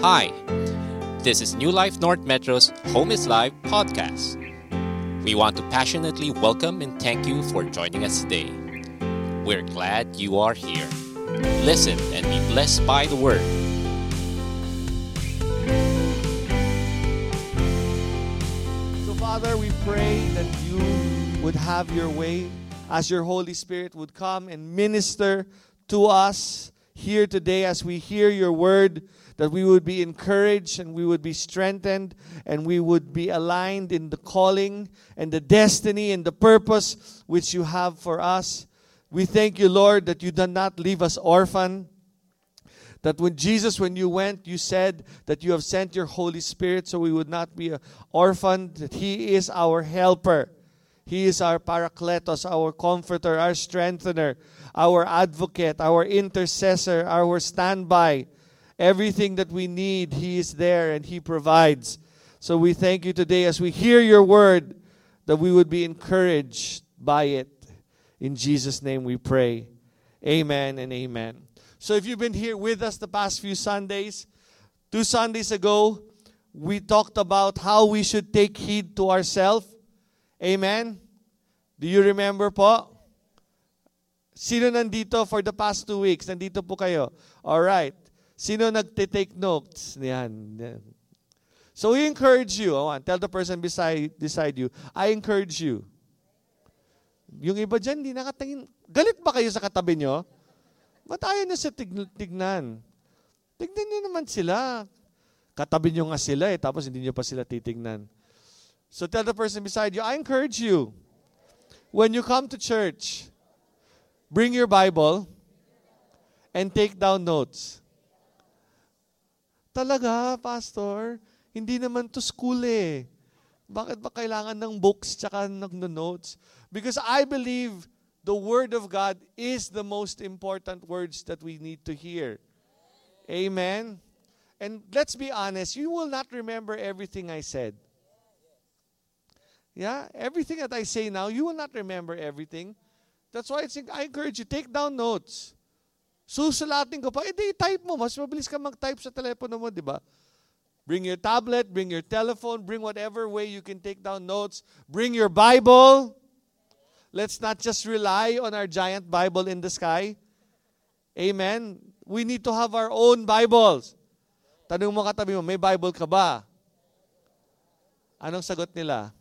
Hi, this is New Life North Metro's Home is Live podcast. We want to passionately welcome and thank you for joining us today. We're glad you are here. Listen and be blessed by the word. So, Father, we pray that you would have your way as your Holy Spirit would come and minister to us here today as we hear your word, that we would be encouraged and we would be strengthened and we would be aligned in the calling and the destiny and the purpose which you have for us. We thank you, Lord, that you did not leave us orphan. That when Jesus, when you went, you said that you have sent your Holy Spirit so we would not be uh, an orphan, that He is our helper. He is our parakletos, our comforter, our strengthener, our advocate, our intercessor, our standby. Everything that we need, He is there and He provides. So we thank you today as we hear your word that we would be encouraged by it. In Jesus' name we pray. Amen and amen. So if you've been here with us the past few Sundays, two Sundays ago, we talked about how we should take heed to ourselves. Amen? Do you remember po? Sino nandito for the past two weeks? Nandito po kayo. All right. Sino nagte-take notes? Yan. So we encourage you. Oh, tell the person beside, beside you, I encourage you. Yung iba dyan, di nakatingin. Galit ba kayo sa katabi nyo? Ba't ayaw na sa tig- tignan? Tignan nyo naman sila. Katabi nyo nga sila eh, tapos hindi nyo pa sila titignan. So tell the person beside you, I encourage you, when you come to church, bring your Bible and take down notes. Talaga, Pastor? Hindi naman to school eh. Bakit ba kailangan ng books tsaka ng notes? Because I believe the Word of God is the most important words that we need to hear. Amen? And let's be honest, you will not remember everything I said. Yeah, everything that I say now, you will not remember everything. That's why I encourage you, take down notes. Susulatin ko pa, edi type mo. Mas mabilis ka mag-type sa telepono mo, di ba? Bring your tablet, bring your telephone, bring whatever way you can take down notes. Bring your Bible. Let's not just rely on our giant Bible in the sky. Amen. We need to have our own Bibles. Tanong mo katabi mo, may Bible ka ba? Anong sagot nila?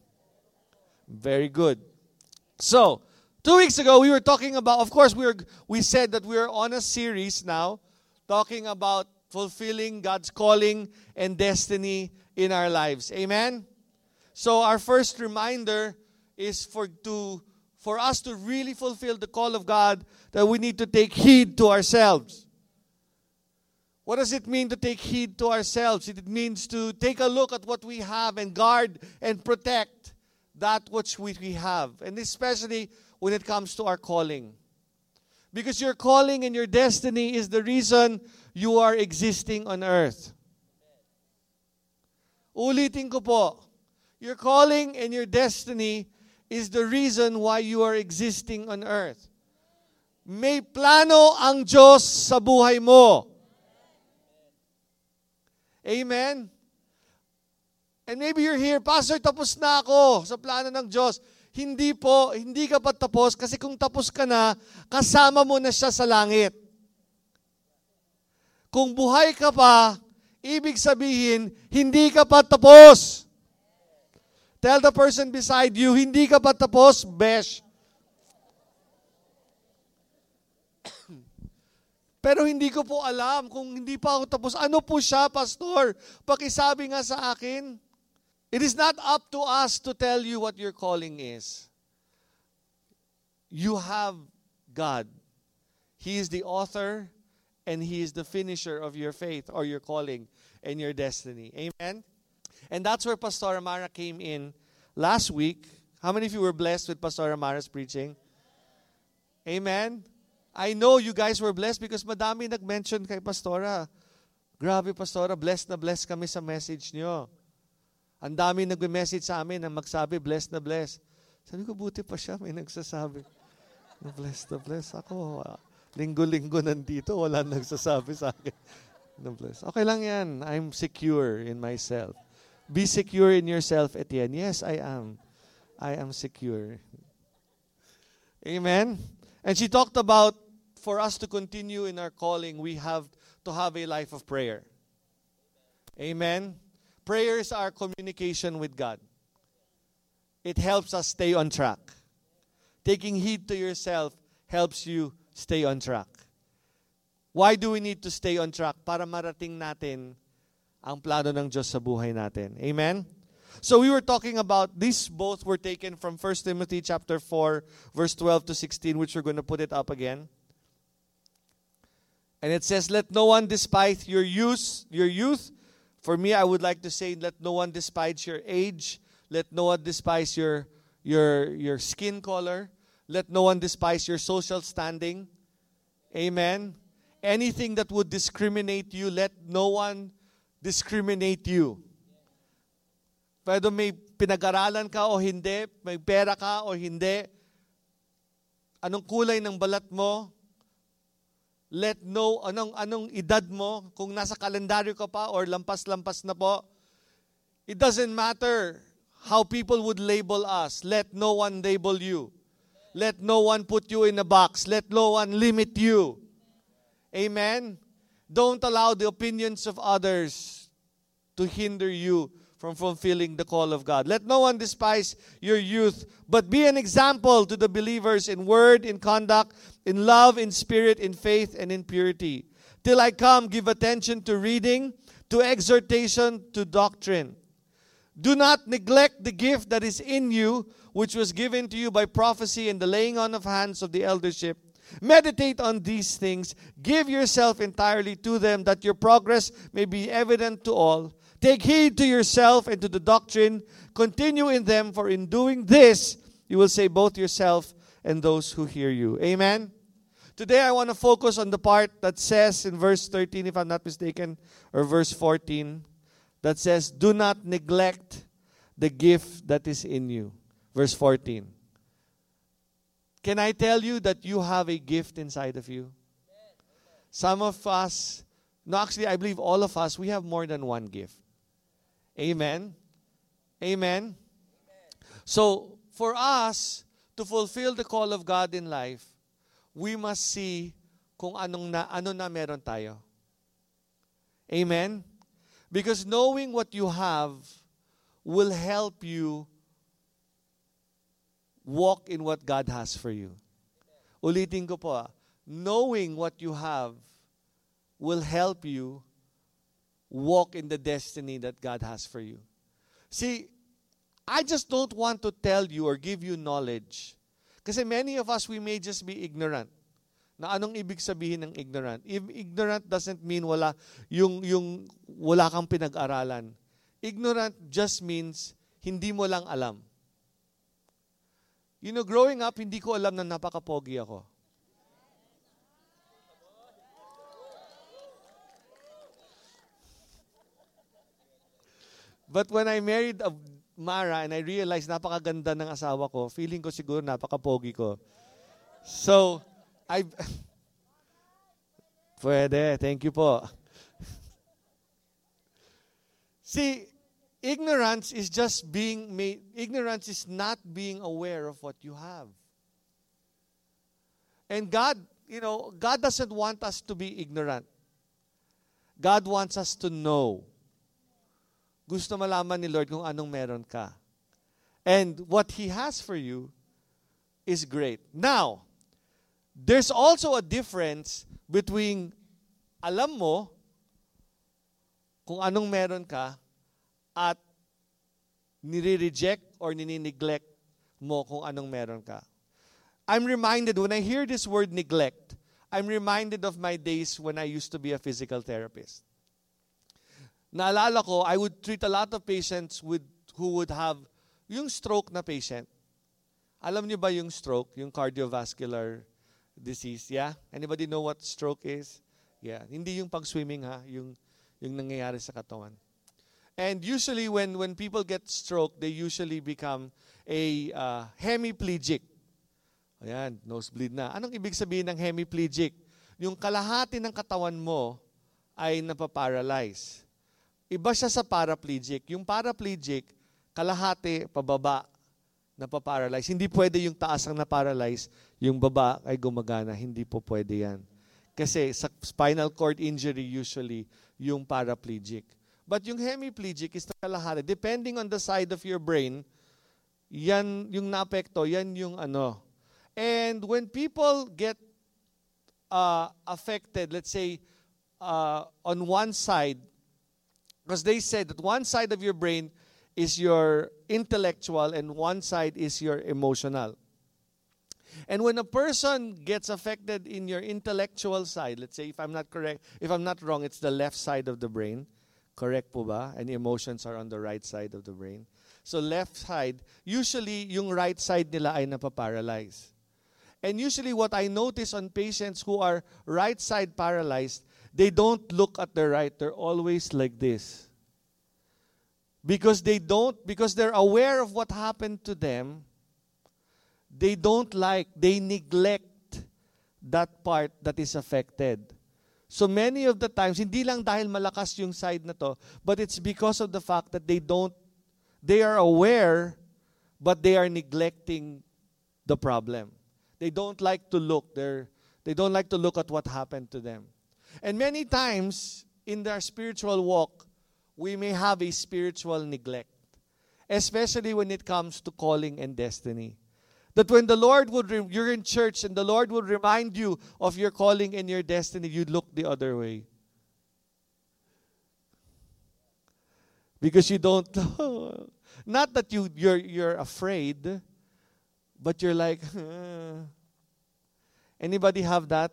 Very good. So, two weeks ago we were talking about, of course, we were we said that we are on a series now talking about fulfilling God's calling and destiny in our lives. Amen. So our first reminder is for to for us to really fulfill the call of God that we need to take heed to ourselves. What does it mean to take heed to ourselves? It means to take a look at what we have and guard and protect that which we we have. And especially when it comes to our calling. Because your calling and your destiny is the reason you are existing on earth. Ulitin ko po, your calling and your destiny is the reason why you are existing on earth. May plano ang Diyos sa buhay mo. Amen? And maybe you're here, Pastor, tapos na ako sa plano ng Diyos. Hindi po, hindi ka pa tapos kasi kung tapos ka na, kasama mo na siya sa langit. Kung buhay ka pa, ibig sabihin, hindi ka pa tapos. Tell the person beside you, hindi ka pa tapos, besh. Pero hindi ko po alam kung hindi pa ako tapos. Ano po siya, pastor? Pakisabi nga sa akin. It is not up to us to tell you what your calling is. You have God. He is the author and He is the finisher of your faith or your calling and your destiny. Amen? And that's where Pastor Amara came in last week. How many of you were blessed with Pastor Amara's preaching? Amen? I know you guys were blessed because madami nag-mention kay Pastora. Grabe, Pastora, blessed na blessed kami sa message niyo. Ang dami nag-message sa amin na magsabi, blessed na blessed. Sabi ko, buti pa siya, may nagsasabi. Na blessed na blessed. Ako, linggo-linggo nandito, wala nagsasabi sa akin. No bless. Okay lang yan. I'm secure in myself. Be secure in yourself, Etienne. Yes, I am. I am secure. Amen. And she talked about for us to continue in our calling, we have to have a life of prayer. Amen. Prayer are communication with God. It helps us stay on track. Taking heed to yourself helps you stay on track. Why do we need to stay on track? Para marating natin ang plano ng Diyos sa buhay natin. Amen? So we were talking about these both were taken from 1 Timothy chapter 4 verse 12 to 16 which we're going to put it up again. And it says let no one despise your youth your youth. For me I would like to say let no one despise your age, let no one despise your your your skin color, let no one despise your social standing. Amen. Anything that would discriminate you, let no one discriminate you. Pwede may pinag-aralan ka o hindi, may pera ka o hindi, anong kulay ng balat mo, let no, anong, anong edad mo, kung nasa kalendaryo ka pa or lampas-lampas na po, it doesn't matter how people would label us. Let no one label you. Let no one put you in a box. Let no one limit you. Amen? Don't allow the opinions of others to hinder you from fulfilling the call of God. Let no one despise your youth, but be an example to the believers in word, in conduct, in love, in spirit, in faith, and in purity. Till I come, give attention to reading, to exhortation, to doctrine. Do not neglect the gift that is in you, which was given to you by prophecy and the laying on of hands of the eldership. Meditate on these things. Give yourself entirely to them, that your progress may be evident to all. Take heed to yourself and to the doctrine. Continue in them, for in doing this, you will save both yourself and those who hear you. Amen. Today, I want to focus on the part that says in verse 13, if I'm not mistaken, or verse 14, that says, Do not neglect the gift that is in you. Verse 14. Can I tell you that you have a gift inside of you? Some of us, no, actually, I believe all of us, we have more than one gift. Amen. Amen. So, for us to fulfill the call of God in life, we must see kung anong na, ano na meron tayo. Amen. Because knowing what you have will help you walk in what God has for you. Ulitin ko po, knowing what you have will help you walk in the destiny that God has for you. See, I just don't want to tell you or give you knowledge. Kasi many of us, we may just be ignorant. Na anong ibig sabihin ng ignorant? If ignorant doesn't mean wala, yung, yung wala kang pinag-aralan. Ignorant just means hindi mo lang alam. You know, growing up, hindi ko alam na napaka-pogi ako. But when I married a Mara and I realized napakaganda ng asawa ko, feeling ko siguro napaka-pogi ko. So, I Pwede, thank you po. See, ignorance is just being made, ignorance is not being aware of what you have. And God, you know, God doesn't want us to be ignorant. God wants us to know. Gusto malaman ni Lord kung anong meron ka. And what He has for you is great. Now, there's also a difference between alam mo kung anong meron ka at nire-reject or nini-neglect mo kung anong meron ka. I'm reminded, when I hear this word neglect, I'm reminded of my days when I used to be a physical therapist. Naalala ko, I would treat a lot of patients with, who would have yung stroke na patient. Alam niyo ba yung stroke, yung cardiovascular disease? Yeah? Anybody know what stroke is? Yeah. Hindi yung pag-swimming ha, yung, yung nangyayari sa katawan. And usually when, when people get stroke, they usually become a uh, hemiplegic. Ayan, nosebleed na. Anong ibig sabihin ng hemiplegic? Yung kalahati ng katawan mo ay napaparalyze. Iba siya sa paraplegic. Yung paraplegic, kalahati, pababa, napaparalyze. Hindi pwede yung taas ang naparalyze, yung baba ay gumagana. Hindi po pwede yan. Kasi sa spinal cord injury usually, yung paraplegic. But yung hemiplegic is kalahati. Depending on the side of your brain, yan yung naapekto, yan yung ano. And when people get uh, affected, let's say, uh, on one side, because they said that one side of your brain is your intellectual and one side is your emotional. And when a person gets affected in your intellectual side, let's say if I'm not correct, if I'm not wrong, it's the left side of the brain. Correct po ba? And emotions are on the right side of the brain. So left side, usually yung right side nila ay napaparalyze. And usually what I notice on patients who are right side paralyzed, they don't look at the right. They're always like this. Because they don't, because they're aware of what happened to them, they don't like, they neglect that part that is affected. So many of the times, hindi lang dahil malakas yung side na to, but it's because of the fact that they don't, they are aware, but they are neglecting the problem. They don't like to look. They're, they don't like to look at what happened to them. And many times in their spiritual walk, we may have a spiritual neglect, especially when it comes to calling and destiny. That when the Lord would, re- you're in church and the Lord would remind you of your calling and your destiny, you'd look the other way. Because you don't, not that you, you're, you're afraid, but you're like, anybody have that?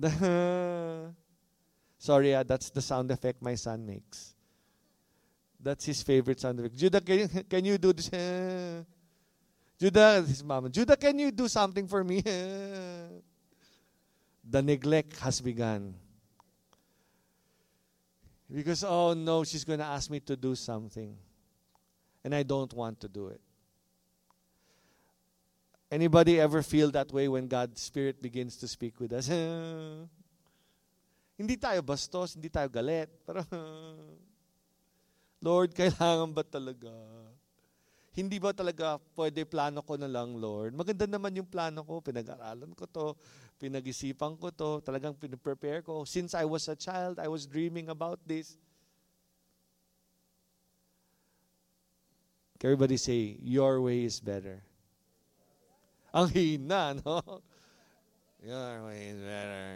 Sorry, uh, that's the sound effect my son makes. That's his favorite sound effect. Judah, can you, can you do this? Judah, his mama. Judah, can you do something for me? the neglect has begun. Because, oh no, she's going to ask me to do something. And I don't want to do it. Anybody ever feel that way when God's Spirit begins to speak with us? Hindi tayo bastos, hindi tayo galit. Pero, Lord, kailangan ba talaga? Hindi ba talaga pwede plano ko na lang, Lord? Maganda naman yung plano ko. Pinag-aralan ko to. Pinag-isipan ko to. Talagang pinaprepare ko. Since I was a child, I was dreaming about this. Everybody say, your way is better. Ang hina, no? Your way is better.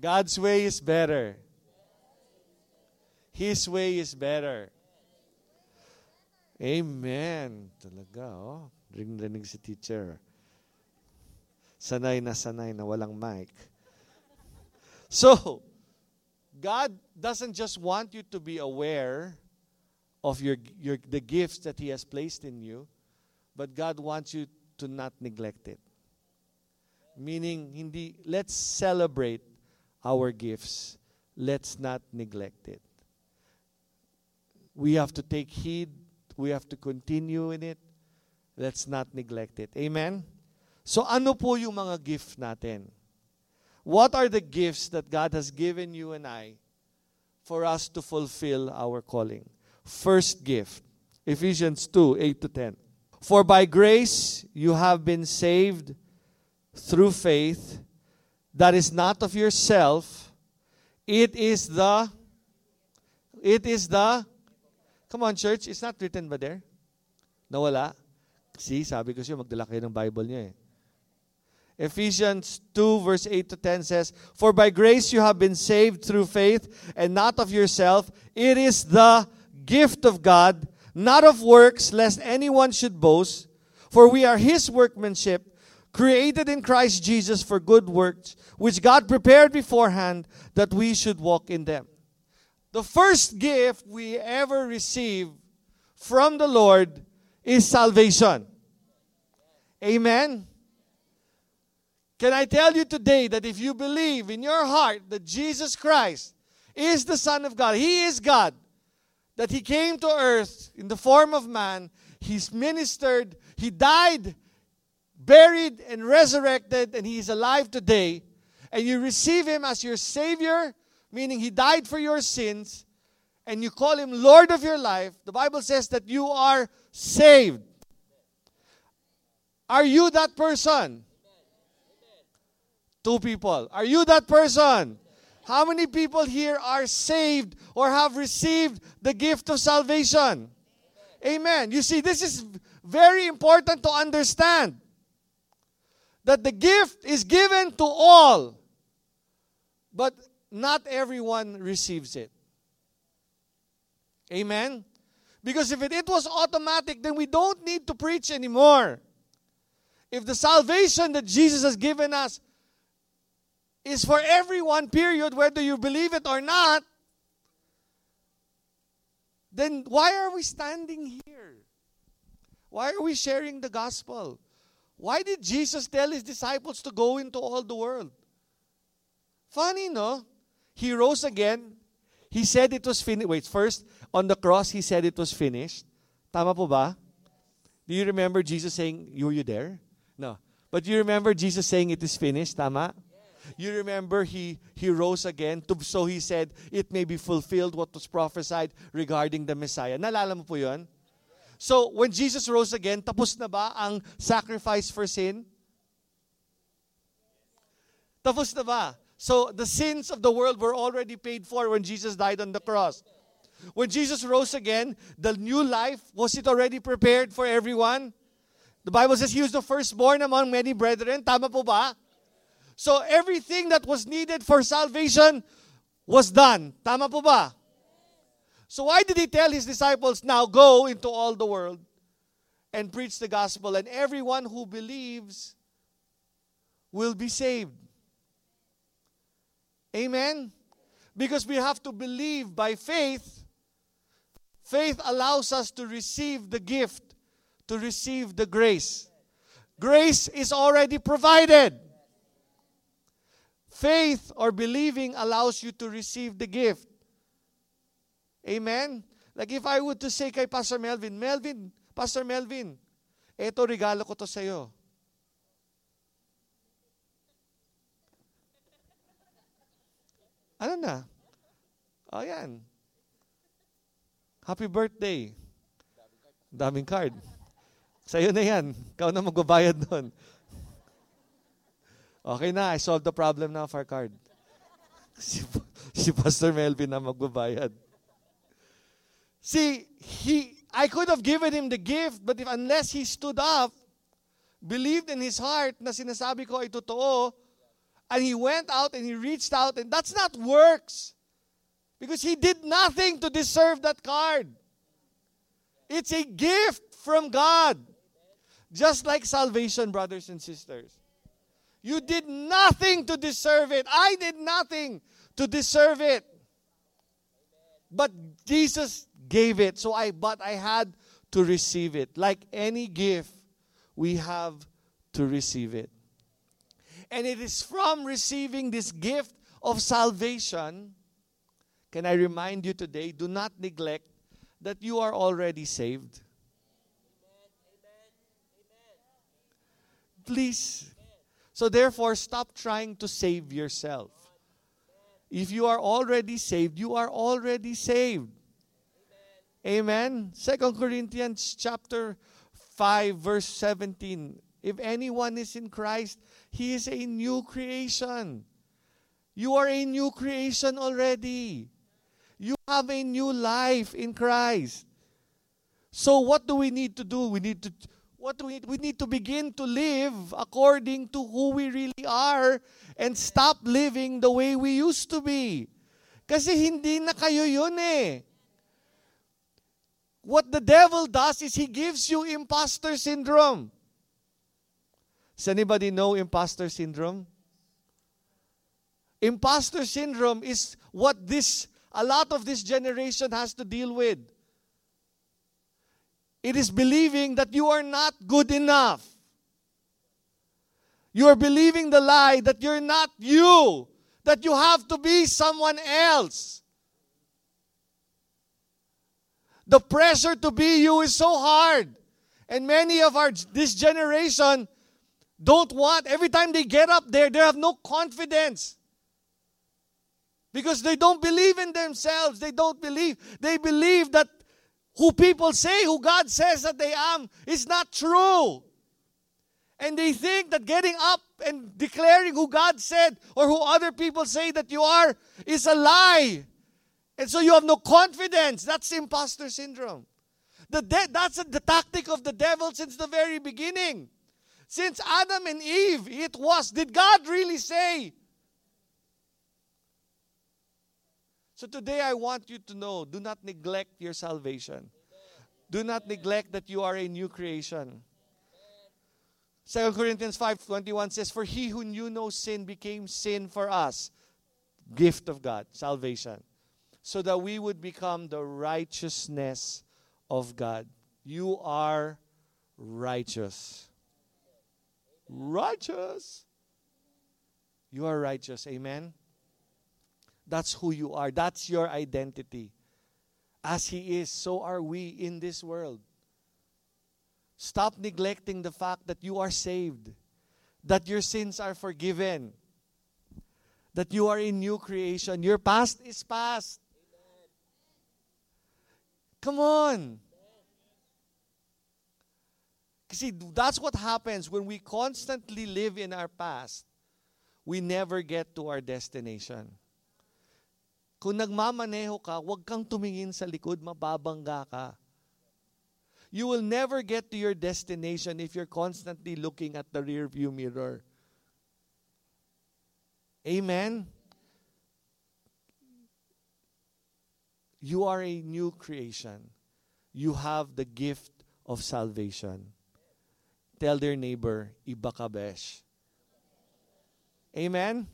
God's way is better. His way is better. Amen. Talaga, oh. Ring-rinig si teacher. Sanay na sanay na walang mic. So, God doesn't just want you to be aware of your, your the gifts that He has placed in you, but God wants you to not neglect it. Meaning, hindi, let's celebrate our gifts. Let's not neglect it. We have to take heed. We have to continue in it. Let's not neglect it. Amen? So ano po yung mga gift natin? What are the gifts that God has given you and I for us to fulfill our calling? First gift, Ephesians 2 8 to 10. For by grace you have been saved through faith that is not of yourself. It is the, it is the, come on church, it's not written ba there? Nawala? See, sabi ko siya, magdala kayo ng Bible niya eh. Ephesians 2 verse 8 to 10 says, For by grace you have been saved through faith, and not of yourself. It is the gift of God, not of works, lest anyone should boast. For we are his workmanship, created in Christ Jesus for good works, which God prepared beforehand that we should walk in them. The first gift we ever receive from the Lord is salvation. Amen. Can I tell you today that if you believe in your heart that Jesus Christ is the Son of God, He is God, that He came to earth in the form of man, He's ministered, He died, buried and resurrected, and he is alive today. and you receive Him as your Savior, meaning He died for your sins, and you call Him Lord of your life, the Bible says that you are saved. Are you that person? Two people. Are you that person? How many people here are saved or have received the gift of salvation? Amen. You see, this is very important to understand that the gift is given to all, but not everyone receives it. Amen? Because if it, it was automatic, then we don't need to preach anymore. If the salvation that Jesus has given us is for everyone, period, whether you believe it or not, then why are we standing here? Why are we sharing the gospel? Why did Jesus tell his disciples to go into all the world? Funny, no? He rose again. He said it was finished. Wait, first, on the cross, he said it was finished. Tama po ba? Do you remember Jesus saying, were you there? No. But do you remember Jesus saying it is finished? Tama? You remember he, he rose again. So he said, it may be fulfilled what was prophesied regarding the Messiah. Nalala mo po yun? So, when Jesus rose again, tapos na ba ang sacrifice for sin? Tapos na ba? So, the sins of the world were already paid for when Jesus died on the cross. When Jesus rose again, the new life, was it already prepared for everyone? The Bible says he was the firstborn among many brethren. Tama po ba? So everything that was needed for salvation was done. Tama po ba? So why did he tell his disciples, now go into all the world and preach the gospel, and everyone who believes will be saved? Amen? Because we have to believe by faith. Faith allows us to receive the gift, to receive the grace. Grace is already provided. Faith or believing allows you to receive the gift. Amen? Like if I would to say kay Pastor Melvin, Melvin, Pastor Melvin, eto regalo ko to sa iyo. Ano na? Oh, yan. Happy birthday. Daming card. Sa'yo na yan. Ikaw na magbabayad doon. Okay na, I solved the problem now of our card. si, si Pastor Melvin na magbabayad. See, he, I could have given him the gift, but if unless he stood up, believed in his heart na sinasabi ko ay totoo, and he went out and he reached out, and that's not works. Because he did nothing to deserve that card. It's a gift from God. Just like salvation, brothers and sisters. You did nothing to deserve it. I did nothing to deserve it. But Jesus gave it. So I but I had to receive it. Like any gift, we have to receive it. And it is from receiving this gift of salvation. Can I remind you today, do not neglect that you are already saved. Please so therefore, stop trying to save yourself. If you are already saved, you are already saved. Amen. Second Corinthians chapter 5 verse 17. If anyone is in Christ, he is a new creation. You are a new creation already. You have a new life in Christ. So what do we need to do? We need to what we, we need to begin to live according to who we really are and stop living the way we used to be. Kasi hindi na kayo yun eh. What the devil does is he gives you imposter syndrome. Does anybody know imposter syndrome? Imposter syndrome is what this a lot of this generation has to deal with. It is believing that you are not good enough. You are believing the lie that you're not you, that you have to be someone else. The pressure to be you is so hard. And many of our this generation don't want, every time they get up there, they have no confidence. Because they don't believe in themselves. They don't believe. They believe that who people say, who God says that they am, is not true. And they think that getting up and declaring who God said or who other people say that you are is a lie. And so you have no confidence. That's imposter syndrome. The de- that's the tactic of the devil since the very beginning. Since Adam and Eve, it was. Did God really say? So today I want you to know do not neglect your salvation. Do not neglect that you are a new creation. 2 Corinthians 5:21 says for he who knew no sin became sin for us gift of God salvation so that we would become the righteousness of God. You are righteous. Righteous. You are righteous. Amen. That's who you are. That's your identity. As He is, so are we in this world. Stop neglecting the fact that you are saved, that your sins are forgiven, that you are a new creation. Your past is past. Come on. See, that's what happens when we constantly live in our past. We never get to our destination. Kung nagmamaneho ka, huwag kang tumingin sa likod, mababangga ka. You will never get to your destination if you're constantly looking at the rear view mirror. Amen? You are a new creation. You have the gift of salvation. Tell their neighbor, iba ka besh. Amen?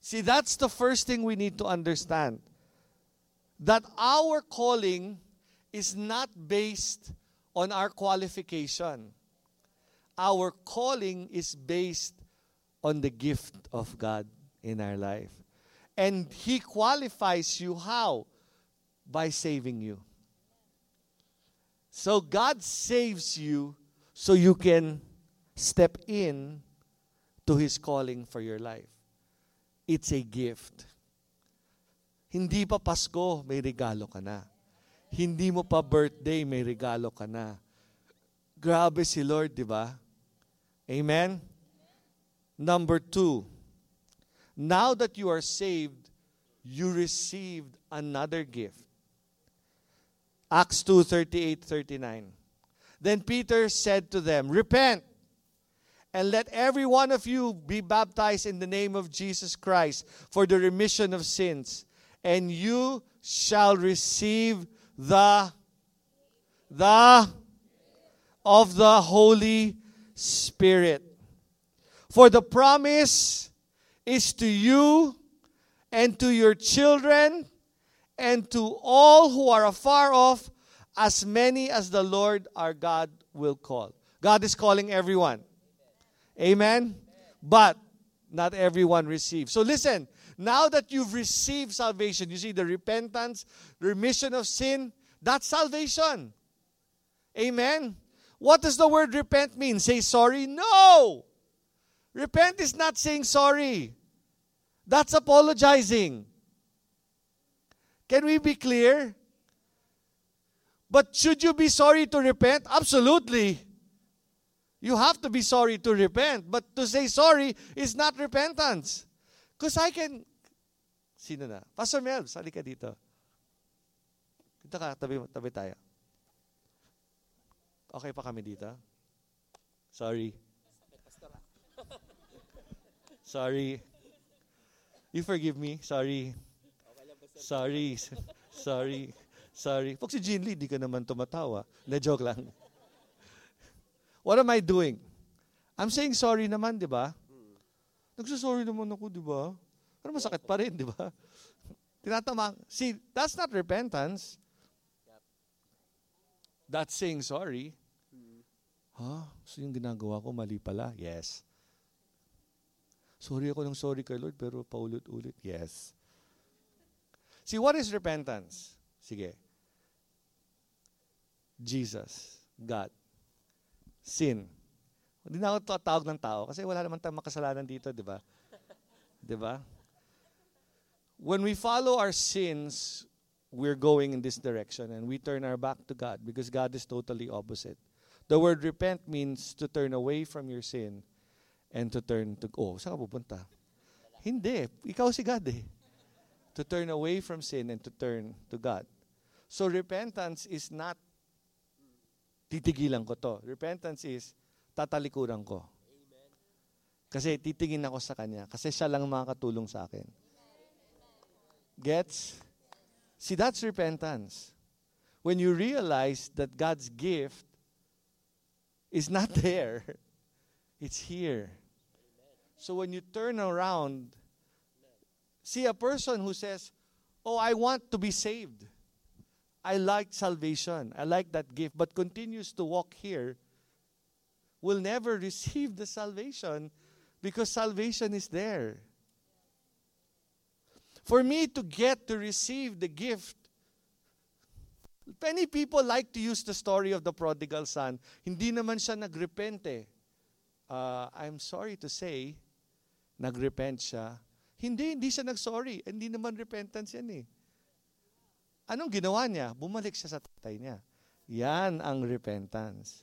See, that's the first thing we need to understand. That our calling is not based on our qualification. Our calling is based on the gift of God in our life. And He qualifies you how? By saving you. So God saves you so you can step in to His calling for your life. It's a gift. Hindi pa Pasko, may regalo ka na. Hindi mo pa birthday, may regalo ka na. Grabe si Lord, di ba? Amen? Number two, now that you are saved, you received another gift. Acts 2 38 39. Then Peter said to them, Repent and let every one of you be baptized in the name of Jesus Christ for the remission of sins, and you shall receive the the of the Holy Spirit. For the promise is to you and to your children and to all who are afar off, as many as the Lord our God will call. God is calling everyone. Amen? But not everyone receives. So listen, now that you've received salvation, you see the repentance, remission of sin, that's salvation. Amen? What does the word repent mean? Say sorry? No! Repent is not saying sorry. That's apologizing. Can we be clear? But should you be sorry to repent? Absolutely. You have to be sorry to repent. But to say sorry is not repentance. Because I can... Sino na? Pastor Mel, sali ka dito. Dito ka, tabi, tabi tayo. Okay pa kami dito? Sorry. Sorry. You forgive me? Sorry. Sorry. Sorry. Sorry. Pag si Lee, di ka naman tumatawa. Na joke lang. What am I doing? I'm saying sorry naman, di ba? Nagsasorry naman ako, di ba? Pero masakit pa rin, di ba? Tinatama. See, that's not repentance. That's saying sorry. Ha? Huh? So yung ginagawa ko, mali pala? Yes. Sorry ako ng sorry kay Lord, pero paulit-ulit. Yes. See, what is repentance? Sige. Jesus, God. Sin, Hindi na ako tawag ng tao kasi wala naman tayong makasalanan dito, di ba? Di ba? When we follow our sins, we're going in this direction and we turn our back to God because God is totally opposite. The word repent means to turn away from your sin and to turn to, oh, saan ka pupunta? Hindi. Ikaw si God eh. To turn away from sin and to turn to God. So repentance is not titigilan ko to. Repentance is tatalikuran ko. Kasi titingin ako sa Kanya. Kasi siya lang makakatulong sa akin. Gets? See, that's repentance. When you realize that God's gift is not there, it's here. So when you turn around, see a person who says, Oh, I want to be saved. I like salvation. I like that gift, but continues to walk here will never receive the salvation because salvation is there. For me to get to receive the gift, many people like to use the story of the prodigal son. Hindi naman siya nagrepente. Uh, I'm sorry to say, nagrepent siya. Hindi, hindi siya nagsorry. Hindi naman repentance yan eh. Anong ginawa niya? Bumalik siya sa tatay niya. Yan ang repentance.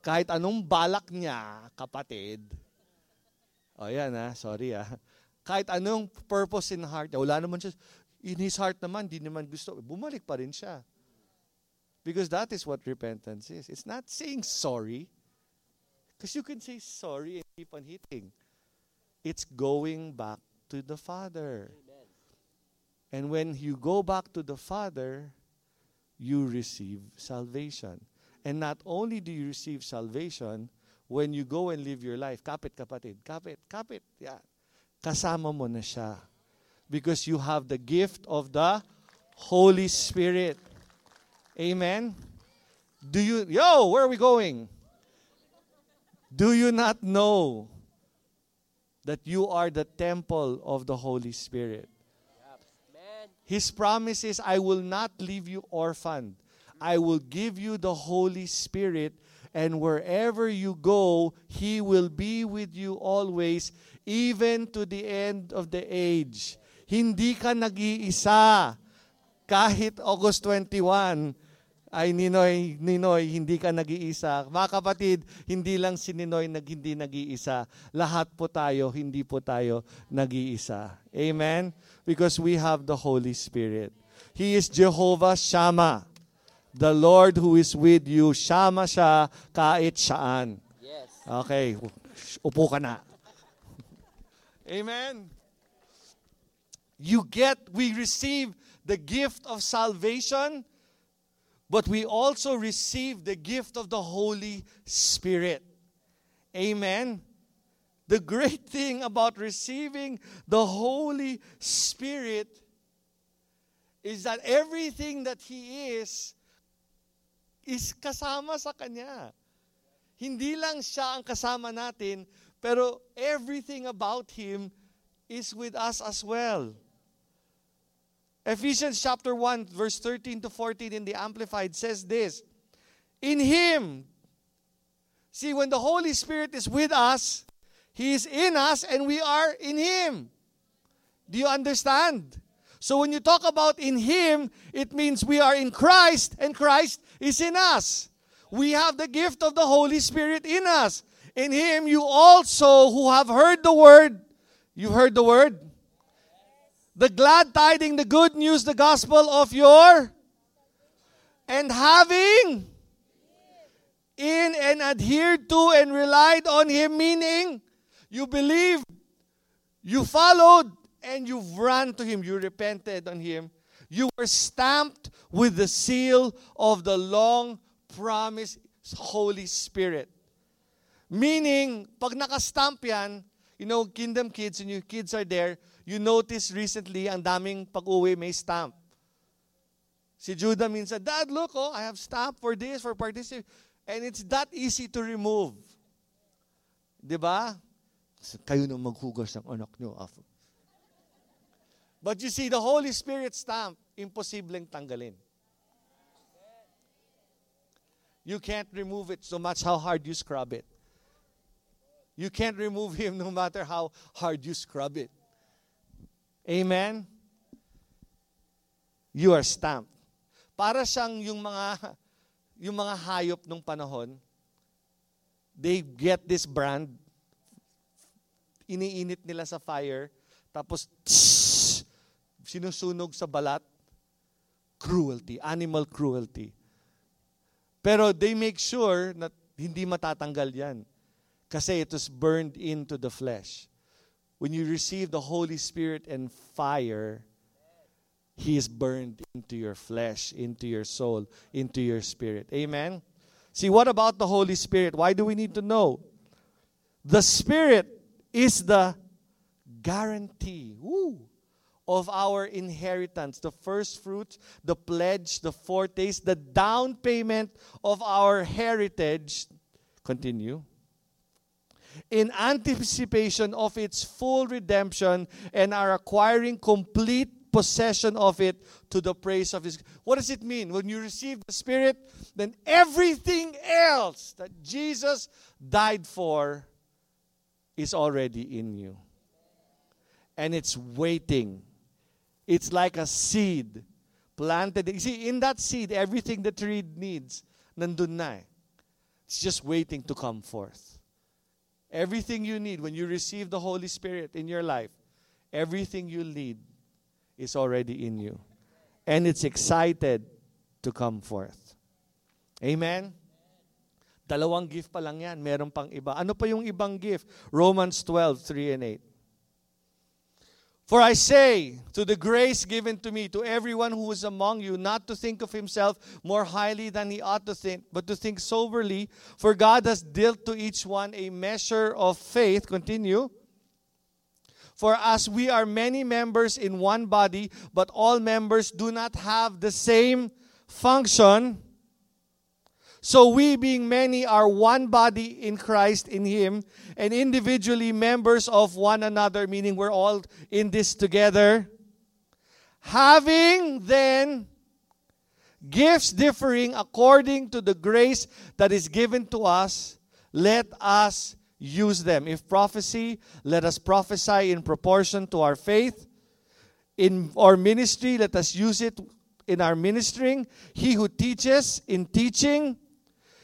Kahit anong balak niya, kapatid, o oh, yan ha, sorry ha, kahit anong purpose in heart wala naman siya, in his heart naman, di naman gusto, bumalik pa rin siya. Because that is what repentance is. It's not saying sorry. Because you can say sorry and keep on hitting. It's going back to the Father. Amen. And when you go back to the Father, you receive salvation. And not only do you receive salvation, when you go and live your life, kapit kapatid, kapit, kapit, yeah. kasama mo na siya. Because you have the gift of the Holy Spirit. Amen? Do you, yo, where are we going? Do you not know that you are the temple of the Holy Spirit? His promise is, I will not leave you orphaned. I will give you the Holy Spirit, and wherever you go, He will be with you always, even to the end of the age. Hindi ka nag-iisa. Kahit August 21, ay Ninoy, Ninoy, hindi ka nag-iisa. Mga kapatid, hindi lang si Ninoy nag hindi nag-iisa. Lahat po tayo, hindi po tayo nag-iisa. Amen? Because we have the Holy Spirit. He is Jehovah Shammah. The Lord who is with you, Shama siya kahit saan. Yes. Okay, upo ka na. Amen. You get, we receive the gift of salvation but we also receive the gift of the Holy Spirit. Amen. The great thing about receiving the Holy Spirit is that everything that He is, is kasama sa Kanya. Hindi lang siya ang kasama natin, pero everything about Him is with us as well. Ephesians chapter 1, verse 13 to 14 in the Amplified says this In Him, see, when the Holy Spirit is with us, He is in us and we are in Him. Do you understand? So when you talk about in Him, it means we are in Christ and Christ is in us. We have the gift of the Holy Spirit in us. In Him, you also who have heard the word, you heard the word? the glad tiding, the good news, the gospel of your and having in and adhered to and relied on him, meaning you believed, you followed, and you've run to him, you repented on him. You were stamped with the seal of the long promised Holy Spirit. Meaning, pag nakastamp yan, you know, kingdom kids, and your kids are there, you notice recently, ang daming pag-uwi may stamp. Si Judah minsan, Dad, look, oh, I have stamp for this, for participate. And it's that easy to remove. Di ba? Kayo nang maghugas ng anak nyo. But you see, the Holy Spirit stamp, imposibleng tanggalin. You can't remove it so much how hard you scrub it. You can't remove him no matter how hard you scrub it. Amen? You are stamped. Para siyang yung mga yung mga hayop nung panahon, they get this brand, iniinit nila sa fire, tapos tss, sinusunog sa balat, cruelty, animal cruelty. Pero they make sure na hindi matatanggal yan. Kasi it was burned into the flesh. When you receive the Holy Spirit and fire, He is burned into your flesh, into your soul, into your spirit. Amen? See, what about the Holy Spirit? Why do we need to know? The Spirit is the guarantee woo, of our inheritance, the first fruits, the pledge, the foretaste, the down payment of our heritage. Continue. In anticipation of its full redemption and our acquiring complete possession of it to the praise of His. What does it mean? When you receive the Spirit, then everything else that Jesus died for is already in you. And it's waiting. It's like a seed planted. You see, in that seed, everything the tree needs, nandun na eh. It's just waiting to come forth. Everything you need when you receive the Holy Spirit in your life, everything you need is already in you. And it's excited to come forth. Amen? Dalawang gift pa lang yan. Meron pang iba. Ano pa yung ibang gift? Romans 12, 3 and 8. For I say, to the grace given to me, to everyone who is among you, not to think of himself more highly than he ought to think, but to think soberly. For God has dealt to each one a measure of faith. Continue for as we are many members in one body, but all members do not have the same function, so we, being many, are one body in Christ, in Him, and individually members of one another, meaning we're all in this together. Having then gifts differing according to the grace that is given to us, let us use them. If prophecy, let us prophesy in proportion to our faith. In our ministry, let us use it in our ministering. He who teaches in teaching,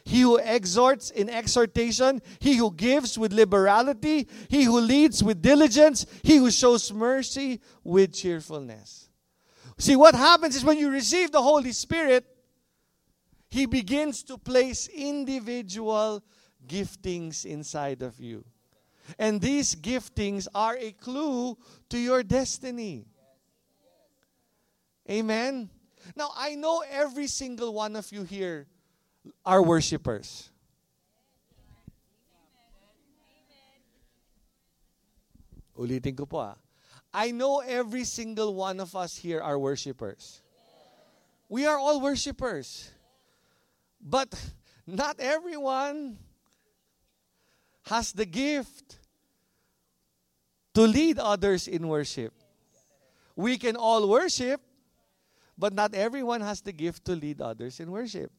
he who exhorts in exhortation, he who gives with liberality, he who leads with diligence, he who shows mercy with cheerfulness. See, what happens is when you receive the Holy Spirit, he begins to place individual giftings inside of you. And these giftings are a clue to your destiny. Amen. Now, I know every single one of you here are worshipers. Ulitin ko po ah. I know every single one of us here are worshipers. We are all worshipers. But not everyone has the gift to lead others in worship. We can all worship, but not everyone has the gift to lead others in worship.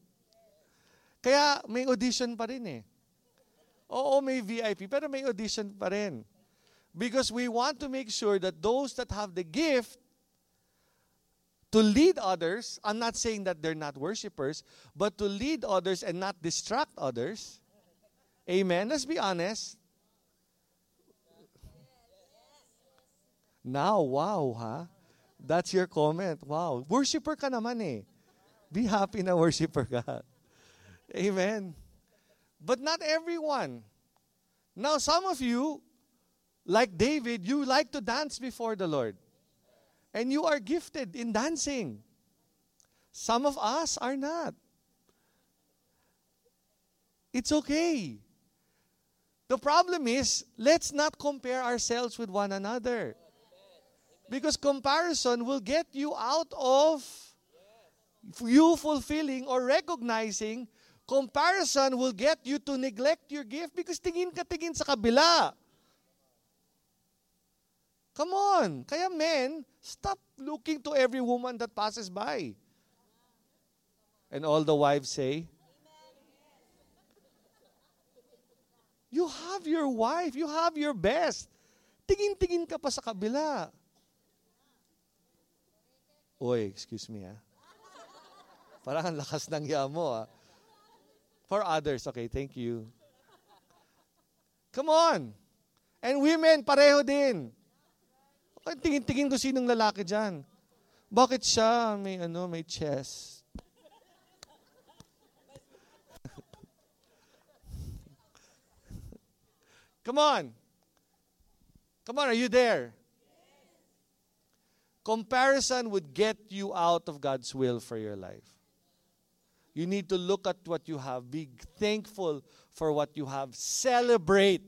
Kaya may audition pa rin eh. Oo, may VIP, pero may audition pa rin. Because we want to make sure that those that have the gift to lead others, I'm not saying that they're not worshipers, but to lead others and not distract others, Amen? Let's be honest. Now, wow, ha? That's your comment. Wow. Worshipper ka naman eh. Be happy na worshipper ka. Amen. But not everyone. Now, some of you, like David, you like to dance before the Lord. And you are gifted in dancing. Some of us are not. It's okay. The problem is, let's not compare ourselves with one another. Because comparison will get you out of you fulfilling or recognizing. Comparison will get you to neglect your gift because tingin ka tingin sa kabila. Come on. Kaya men, stop looking to every woman that passes by. And all the wives say, You have your wife. You have your best. Tingin-tingin ka pa sa kabila. Oy, excuse me ha. Parang ang lakas ng hiya mo ha. For others, okay, thank you. Come on. And women, pareho din. Okay, tingin-tingin ko sinong lalaki dyan. Bakit siya may ano, may chest? Come on. Come on, are you there? Comparison would get you out of God's will for your life. You need to look at what you have, be thankful for what you have, celebrate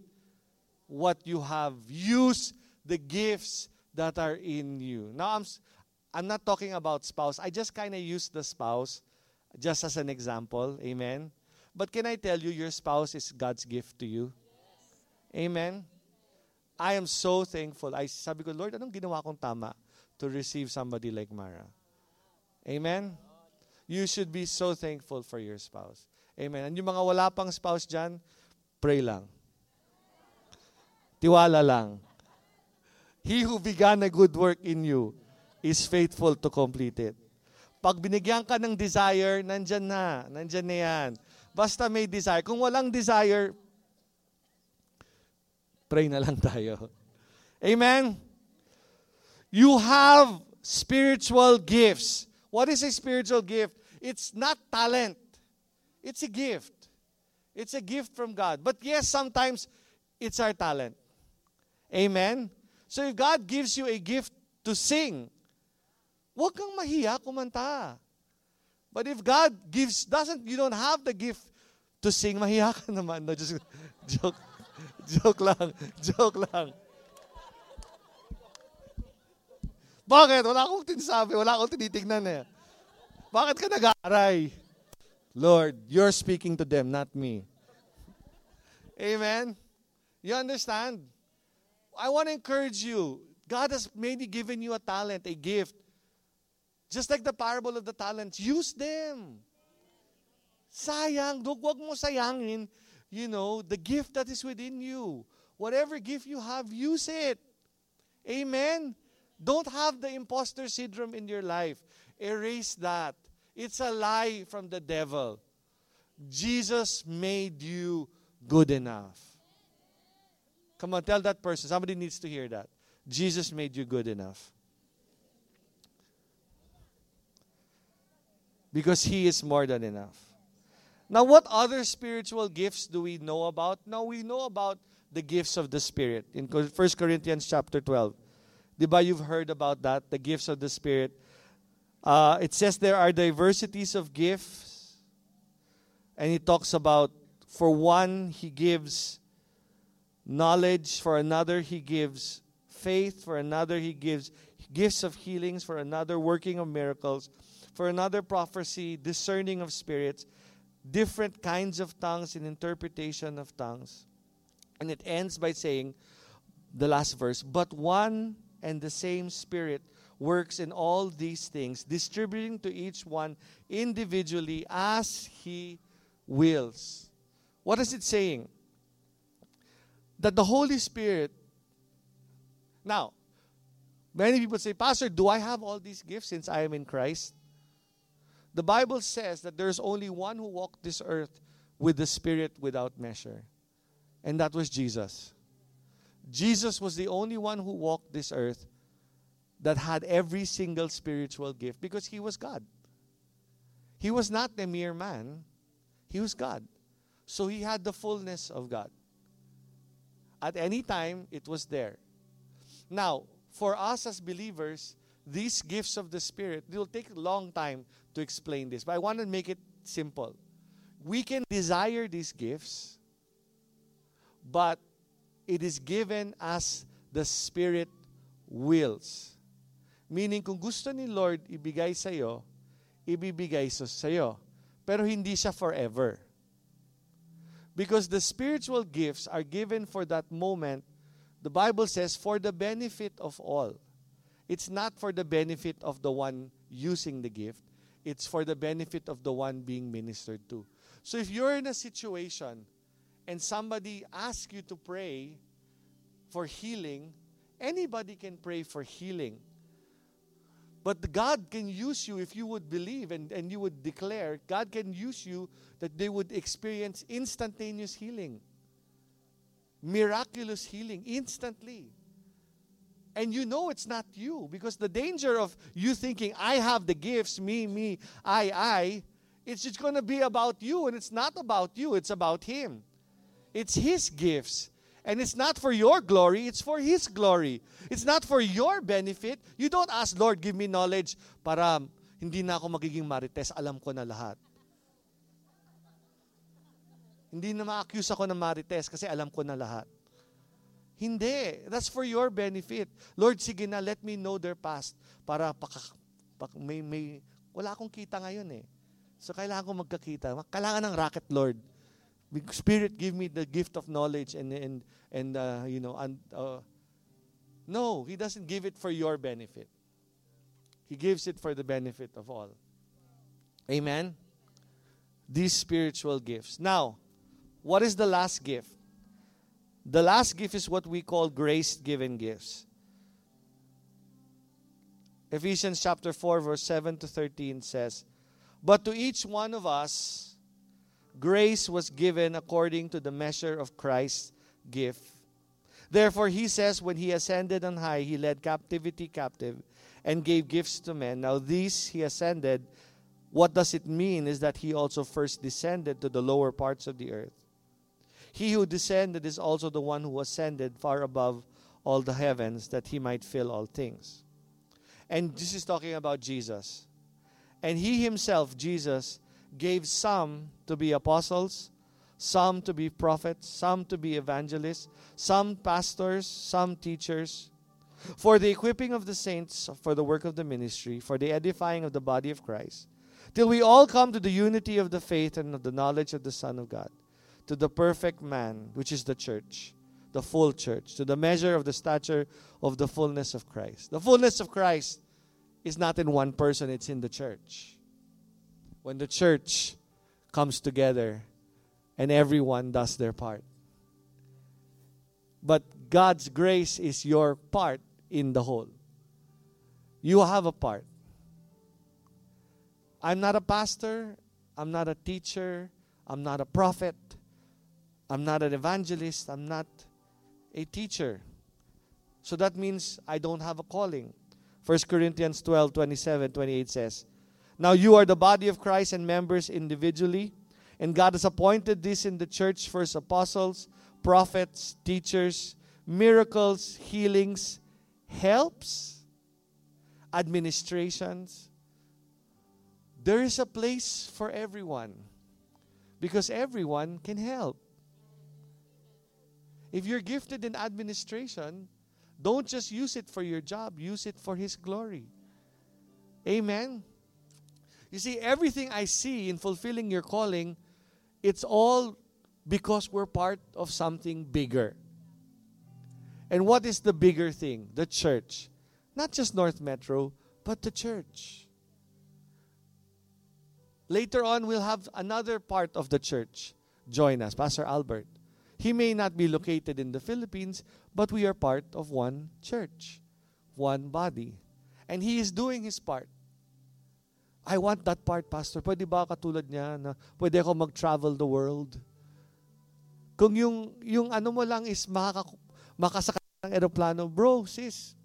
what you have, use the gifts that are in you. Now, I'm, I'm not talking about spouse. I just kind of use the spouse just as an example. Amen. But can I tell you, your spouse is God's gift to you? Amen. I am so thankful. I sabi ko, Lord, anong ginawa kong tama to receive somebody like Mara? Amen. You should be so thankful for your spouse. Amen. And yung mga wala pang spouse dyan, pray lang. Tiwala lang. He who began a good work in you is faithful to complete it. Pag binigyan ka ng desire, nandyan na. Nandyan na yan. Basta may desire. Kung walang desire, pray na lang tayo. Amen? You have spiritual gifts. What is a spiritual gift? It's not talent. It's a gift. It's a gift from God. But yes, sometimes it's our talent. Amen? So if God gives you a gift to sing, huwag kang mahiya kumanta. But if God gives, doesn't, you don't have the gift to sing, mahiya ka naman. No, just, joke. joke lang. Joke lang. Bakit? Wala akong tinasabi. Wala akong tinitignan eh. Bakit ka nag-aaray? Lord, you're speaking to them, not me. Amen? You understand? I want to encourage you. God has maybe given you a talent, a gift. Just like the parable of the talents, use them. Sayang, huwag mo sayangin you know, the gift that is within you. Whatever gift you have, use it. Amen. Don't have the imposter syndrome in your life. Erase that. It's a lie from the devil. Jesus made you good enough. Come on, tell that person. Somebody needs to hear that. Jesus made you good enough. Because He is more than enough. Now, what other spiritual gifts do we know about? Now, we know about the gifts of the Spirit in 1 Corinthians chapter 12. Diba you've heard about that, the gifts of the Spirit. Uh, it says there are diversities of gifts. And he talks about, for one, he gives knowledge. For another, he gives faith. For another, he gives gifts of healings. For another, working of miracles. For another, prophecy, discerning of spirits different kinds of tongues and interpretation of tongues. And it ends by saying, the last verse, but one and the same Spirit works in all these things, distributing to each one individually as He wills. What is it saying? That the Holy Spirit. Now, many people say, Pastor, do I have all these gifts since I am in Christ? The Bible says that there's only one who walked this earth with the Spirit without measure, and that was Jesus. Jesus was the only one who walked this earth that had every single spiritual gift because he was God. He was not a mere man, he was God. So he had the fullness of God. At any time, it was there. Now, for us as believers, these gifts of the Spirit, it will take a long time to explain this, but I want to make it simple. We can desire these gifts, but it is given as the Spirit wills. Meaning, kung gusto ni Lord ibigay sa iyo, ibibigay sa iyo. Pero hindi siya forever. Because the spiritual gifts are given for that moment, the Bible says, for the benefit of all. It's not for the benefit of the one using the gift, it's for the benefit of the one being ministered to. So if you're in a situation and somebody asks you to pray for healing, anybody can pray for healing. But God can use you if you would believe and, and you would declare, God can use you that they would experience instantaneous healing, miraculous healing instantly. And you know it's not you because the danger of you thinking, I have the gifts, me, me, I, I, it's just going to be about you and it's not about you, it's about Him. It's His gifts. And it's not for your glory, it's for His glory. It's not for your benefit. You don't ask, Lord, give me knowledge para hindi na ako magiging marites, alam ko na lahat. Hindi na ma-accuse ako ng marites kasi alam ko na lahat. Hindi. That's for your benefit. Lord, sige na, let me know their past para paka, paka, may, may, wala akong kita ngayon eh. So, kailangan ko magkakita. Kailangan ng racket, Lord. Spirit, give me the gift of knowledge and, and, and uh, you know, and, uh, no, He doesn't give it for your benefit. He gives it for the benefit of all. Amen? These spiritual gifts. Now, what is the last gift? The last gift is what we call grace given gifts. Ephesians chapter 4, verse 7 to 13 says, But to each one of us, grace was given according to the measure of Christ's gift. Therefore, he says, when he ascended on high, he led captivity captive and gave gifts to men. Now, these he ascended. What does it mean is that he also first descended to the lower parts of the earth. He who descended is also the one who ascended far above all the heavens that he might fill all things. And this is talking about Jesus. And he himself, Jesus, gave some to be apostles, some to be prophets, some to be evangelists, some pastors, some teachers, for the equipping of the saints, for the work of the ministry, for the edifying of the body of Christ, till we all come to the unity of the faith and of the knowledge of the Son of God, to the perfect man, which is the church, the full church, to the measure of the stature of the fullness of Christ. The fullness of Christ is not in one person, it's in the church. When the church comes together and everyone does their part. But God's grace is your part in the whole. You have a part. I'm not a pastor, I'm not a teacher, I'm not a prophet, I'm not an evangelist, I'm not a teacher. So that means I don't have a calling. 1 Corinthians 12 27 28 says, Now you are the body of Christ and members individually, and God has appointed this in the church first apostles, prophets, teachers, miracles, healings, helps, administrations. There is a place for everyone because everyone can help. If you're gifted in administration, don't just use it for your job, use it for His glory. Amen. You see, everything I see in fulfilling your calling, it's all because we're part of something bigger. And what is the bigger thing? The church. Not just North Metro, but the church. Later on, we'll have another part of the church join us, Pastor Albert. He may not be located in the Philippines, but we are part of one church, one body. And he is doing his part. I want that part, Pastor. Pwede ba katulad niya na pwede ako mag-travel the world? Kung yung, yung ano mo lang is makaka, makasakay ng aeroplano, bro, sis,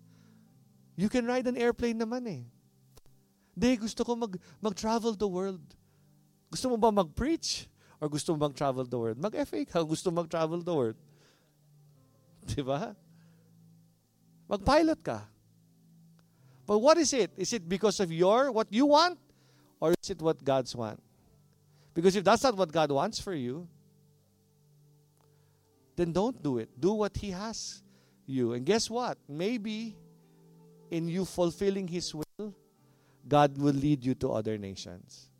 you can ride an airplane naman eh. Hindi, gusto ko mag, mag-travel the world. Gusto mo ba mag-preach? Or gusto mo mag-travel the world? Mag-FA ka, gusto mag-travel the world. Di ba? Mag-pilot ka. But what is it? Is it because of your, what you want? Or is it what God's want? Because if that's not what God wants for you, then don't do it. Do what He has you. And guess what? Maybe in you fulfilling His will, God will lead you to other nations.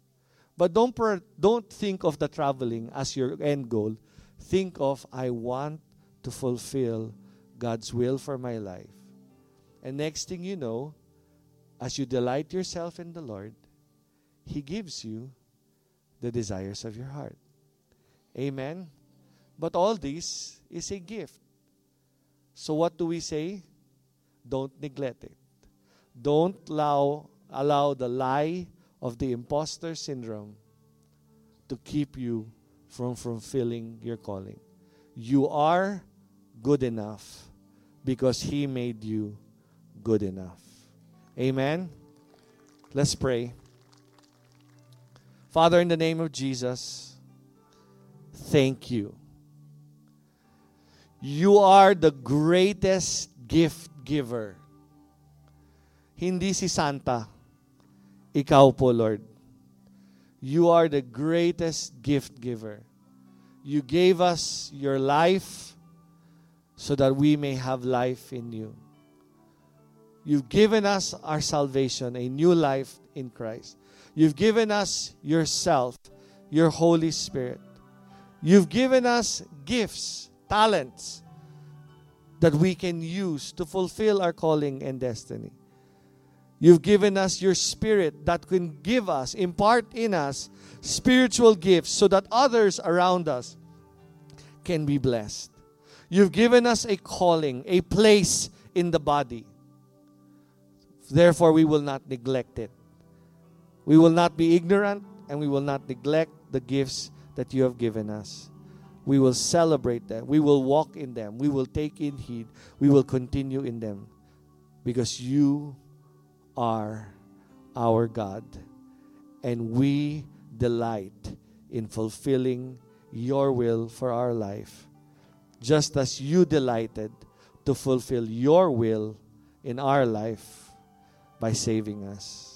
But don't per, don't think of the traveling as your end goal. Think of I want to fulfill God's will for my life. And next thing you know, as you delight yourself in the Lord, He gives you the desires of your heart. Amen. But all this is a gift. So what do we say? Don't neglect it. Don't allow, allow the lie of the imposter syndrome to keep you from fulfilling your calling. You are good enough because He made you good enough. Amen. Let's pray. Father, in the name of Jesus, thank you. You are the greatest gift giver. Hindi si Santa, ikaw po, Lord. You are the greatest gift giver. You gave us your life so that we may have life in you. You've given us our salvation, a new life in Christ. You've given us yourself, your Holy Spirit. You've given us gifts, talents that we can use to fulfill our calling and destiny. You've given us your spirit that can give us, impart in us spiritual gifts so that others around us can be blessed. You've given us a calling, a place in the body. Therefore, we will not neglect it. We will not be ignorant and we will not neglect the gifts that you have given us. We will celebrate them. We will walk in them. We will take in heed. We will continue in them because you are our God. And we delight in fulfilling your will for our life, just as you delighted to fulfill your will in our life by saving us.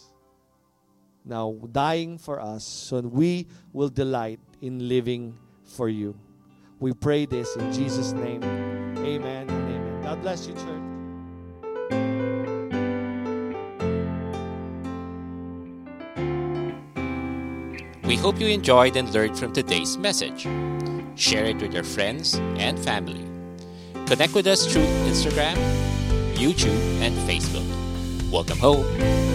Now, dying for us, so we will delight in living for you. We pray this in Jesus' name. Amen and amen. God bless you, church. We hope you enjoyed and learned from today's message. Share it with your friends and family. Connect with us through Instagram, YouTube, and Facebook. Welcome home.